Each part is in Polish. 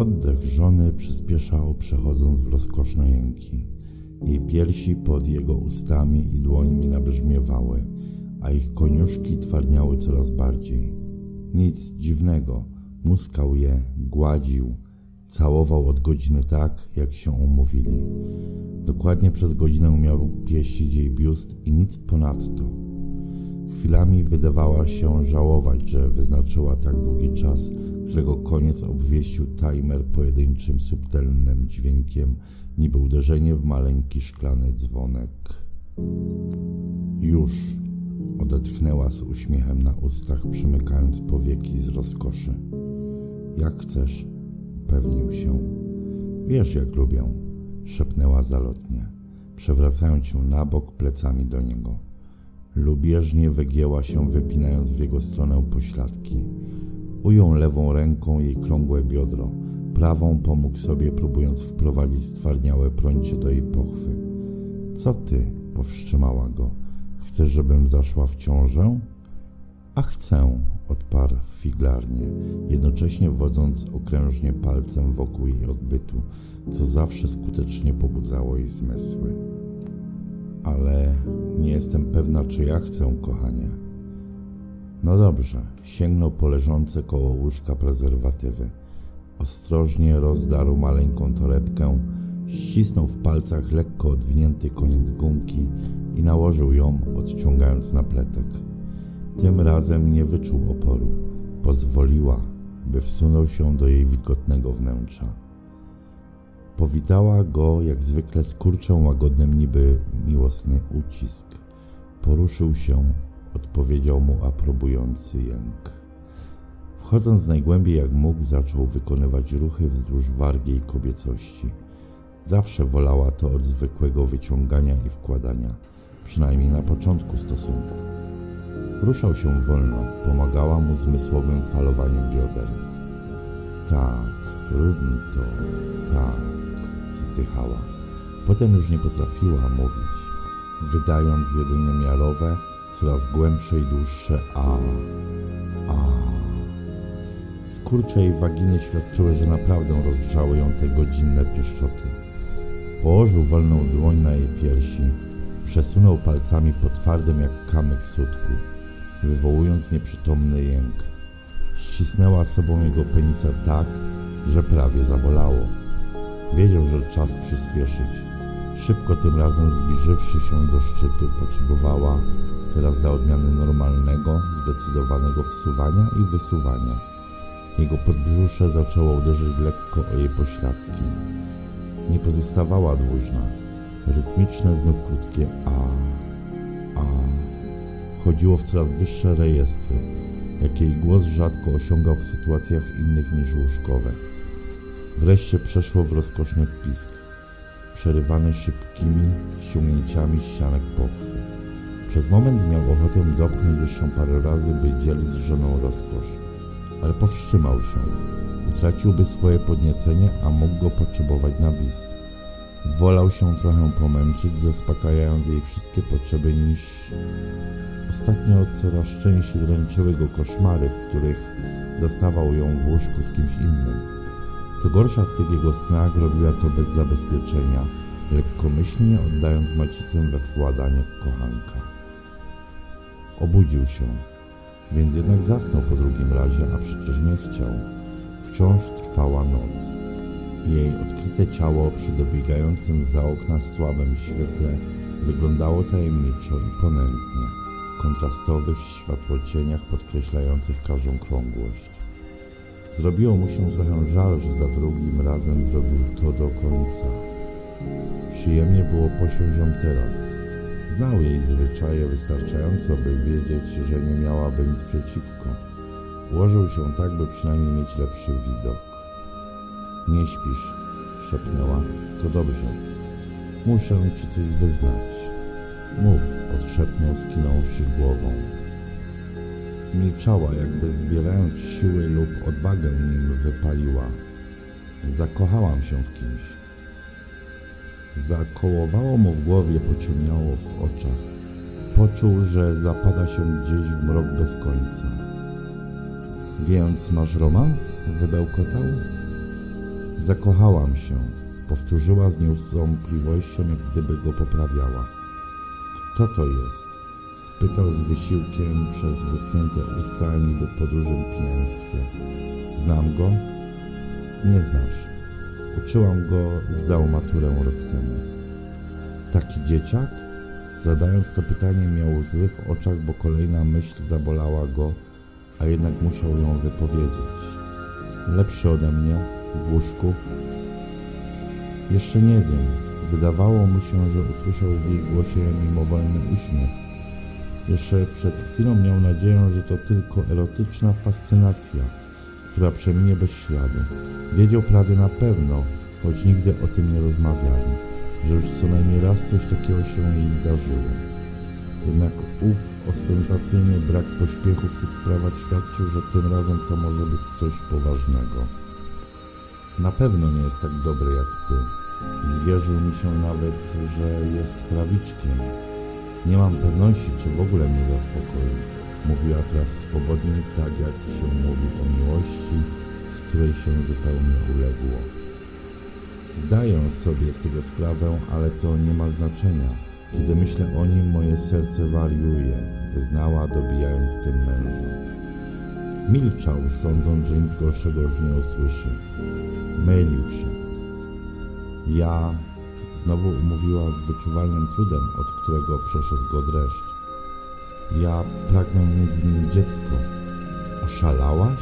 Oddech żony przyspieszał, przechodząc w rozkoszne jęki. Jej piersi pod jego ustami i dłońmi nabrzmiewały, a ich koniuszki twarniały coraz bardziej. Nic dziwnego, muskał je, gładził, całował od godziny tak, jak się umówili. Dokładnie przez godzinę miał pieścić jej biust i nic ponadto. Chwilami wydawała się żałować, że wyznaczyła tak długi czas, którego koniec obwieścił timer pojedynczym, subtelnym dźwiękiem, niby uderzenie w maleńki szklany dzwonek. Już odetchnęła z uśmiechem na ustach, przymykając powieki z rozkoszy. Jak chcesz, upewnił się. Wiesz, jak lubię, szepnęła zalotnie, przewracając się na bok plecami do niego. Lubieżnie wygięła się, wypinając w jego stronę pośladki. Ujął lewą ręką jej krągłe biodro, prawą pomógł sobie, próbując wprowadzić stwarniałe prącie do jej pochwy. Co ty? powstrzymała go. Chcesz, żebym zaszła w ciążę? A chcę, odparł figlarnie, jednocześnie wodząc okrężnie palcem wokół jej odbytu, co zawsze skutecznie pobudzało jej zmysły. Ale nie jestem pewna, czy ja chcę, kochanie. No dobrze, sięgnął po leżące koło łóżka prezerwatywy. Ostrożnie rozdarł maleńką torebkę, ścisnął w palcach lekko odwinięty koniec gumki i nałożył ją, odciągając napletek. Tym razem nie wyczuł oporu. Pozwoliła, by wsunął się do jej wilgotnego wnętrza. Powitała go jak zwykle skurczą łagodnym niby miłosny ucisk. Poruszył się, odpowiedział mu aprobujący jęk. Wchodząc najgłębiej jak mógł, zaczął wykonywać ruchy wzdłuż wargi jej kobiecości. Zawsze wolała to od zwykłego wyciągania i wkładania, przynajmniej na początku stosunku. Ruszał się wolno, pomagała mu zmysłowym falowaniem bioder. Tak, rób mi to, tak, wzdychała. Potem już nie potrafiła mówić, wydając jedynie miarowe, coraz głębsze i dłuższe a, a. Skurcze jej waginy świadczyły, że naprawdę rozgrzały ją te godzinne pieszczoty. Położył wolną dłoń na jej piersi, przesunął palcami po twardym jak kamyk sutku, wywołując nieprzytomny jęk. Ścisnęła sobą jego penisa tak, że prawie zabolało. Wiedział, że czas przyspieszyć. Szybko tym razem zbliżywszy się do szczytu, potrzebowała teraz dla odmiany normalnego, zdecydowanego wsuwania i wysuwania. Jego podbrzusze zaczęło uderzyć lekko o jej pośladki. Nie pozostawała dłużna. Rytmiczne, znów krótkie a, a wchodziło w coraz wyższe rejestry, jak jej głos rzadko osiągał w sytuacjach innych niż łóżkowe. Wreszcie przeszło w rozkoszny pisk, przerywany szybkimi ściągnięciami ścianek pochwy. Przez moment miał ochotę dopchnąć jeszcze parę razy, by dzielić z żoną rozkosz, ale powstrzymał się. Utraciłby swoje podniecenie, a mógł go potrzebować na bis. Wolał się trochę pomęczyć, zaspokajając jej wszystkie potrzeby niż... Ostatnio coraz częściej dręczyły go koszmary, w których zastawał ją w łóżku z kimś innym. Co gorsza w tych jego snach robiła to bez zabezpieczenia, lekkomyślnie oddając macicę we władanie kochanka. Obudził się, więc jednak zasnął po drugim razie, a przecież nie chciał. Wciąż trwała noc. Jej odkryte ciało przy dobiegającym za okna słabym świetle wyglądało tajemniczo i ponętnie w kontrastowych światłocieniach podkreślających każdą krągłość. Zrobiło mu się trochę żal, że za drugim razem zrobił to do końca. Przyjemnie było posiąść ją teraz. Znał jej zwyczaje wystarczająco, by wiedzieć, że nie miałaby nic przeciwko. Ułożył się tak, by przynajmniej mieć lepszy widok. Nie śpisz, szepnęła. To dobrze. Muszę ci coś wyznać. Mów, odszepnął, skinąwszy głową. Milczała, jakby zbierając siły lub odwagę, nim wypaliła. Zakochałam się w kimś. Zakołowało mu w głowie, pociemniało w oczach. Poczuł, że zapada się gdzieś w mrok bez końca. Więc masz romans? Wybełkotał. Zakochałam się, powtórzyła z nieustąpliwością, jak gdyby go poprawiała. Kto to jest? Spytał z wysiłkiem przez wyschnięte usta, niby po dużym pijaństwie. Znam go? Nie znasz. Uczyłam go, zdał maturę rok temu. Taki dzieciak? Zadając to pytanie miał łzy w oczach, bo kolejna myśl zabolała go, a jednak musiał ją wypowiedzieć. Lepszy ode mnie, w łóżku? Jeszcze nie wiem. Wydawało mu się, że usłyszał w jej głosie mimowolny uśmiech. Jeszcze przed chwilą miał nadzieję, że to tylko erotyczna fascynacja, która przeminie bez śladu. Wiedział prawie na pewno, choć nigdy o tym nie rozmawiali, że już co najmniej raz coś takiego się jej zdarzyło. Jednak ów ostentacyjny brak pośpiechu w tych sprawach świadczył, że tym razem to może być coś poważnego. Na pewno nie jest tak dobry jak ty. Zwierzył mi się nawet, że jest prawiczkiem. Nie mam pewności, czy w ogóle mnie zaspokoi. Mówiła teraz swobodnie, tak jak się mówi o miłości, której się zupełnie uległo. Zdaję sobie z tego sprawę, ale to nie ma znaczenia. Kiedy myślę o nim, moje serce wariuje, wyznała, dobijając tym męża. Milczał, sądząc, że nic gorszego już nie usłyszy. Mylił się. Ja, znowu umówiła z wyczuwalnym trudem, od którego przeszedł go dreszcz. Ja pragnę mieć z nim dziecko. Oszalałaś?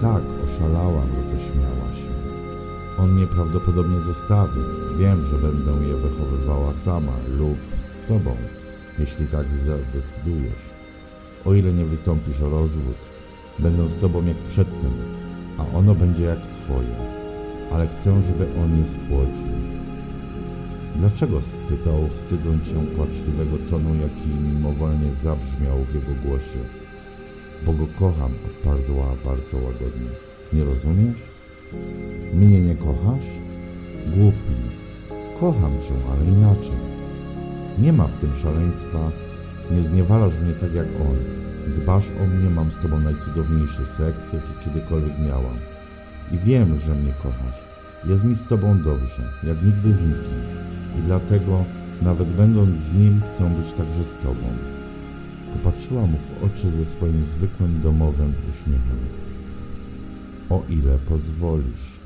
Tak, oszalałam, zaśmiała się. On mnie prawdopodobnie zostawi. Wiem, że będę je wychowywała sama lub z tobą, jeśli tak zadecydujesz. O ile nie wystąpisz o rozwód, będę z tobą jak przedtem, a ono będzie jak twoje. Ale chcę, żeby on je spłodził. Dlaczego? spytał, wstydząc się płaczliwego tonu, jaki mimowolnie zabrzmiał w jego głosie. Bo go kocham, odparła bardzo łagodnie. Nie rozumiesz? Mnie nie kochasz? Głupi. Kocham cię, ale inaczej. Nie ma w tym szaleństwa. Nie zniewalasz mnie tak jak on. Dbasz o mnie, mam z tobą najcudowniejszy seks, jaki kiedykolwiek miałam. I wiem, że mnie kochasz. Jest mi z tobą dobrze, jak nigdy z nikim. I dlatego, nawet będąc z nim, chcę być także z tobą. Popatrzyła mu w oczy ze swoim zwykłym domowym uśmiechem. O ile pozwolisz.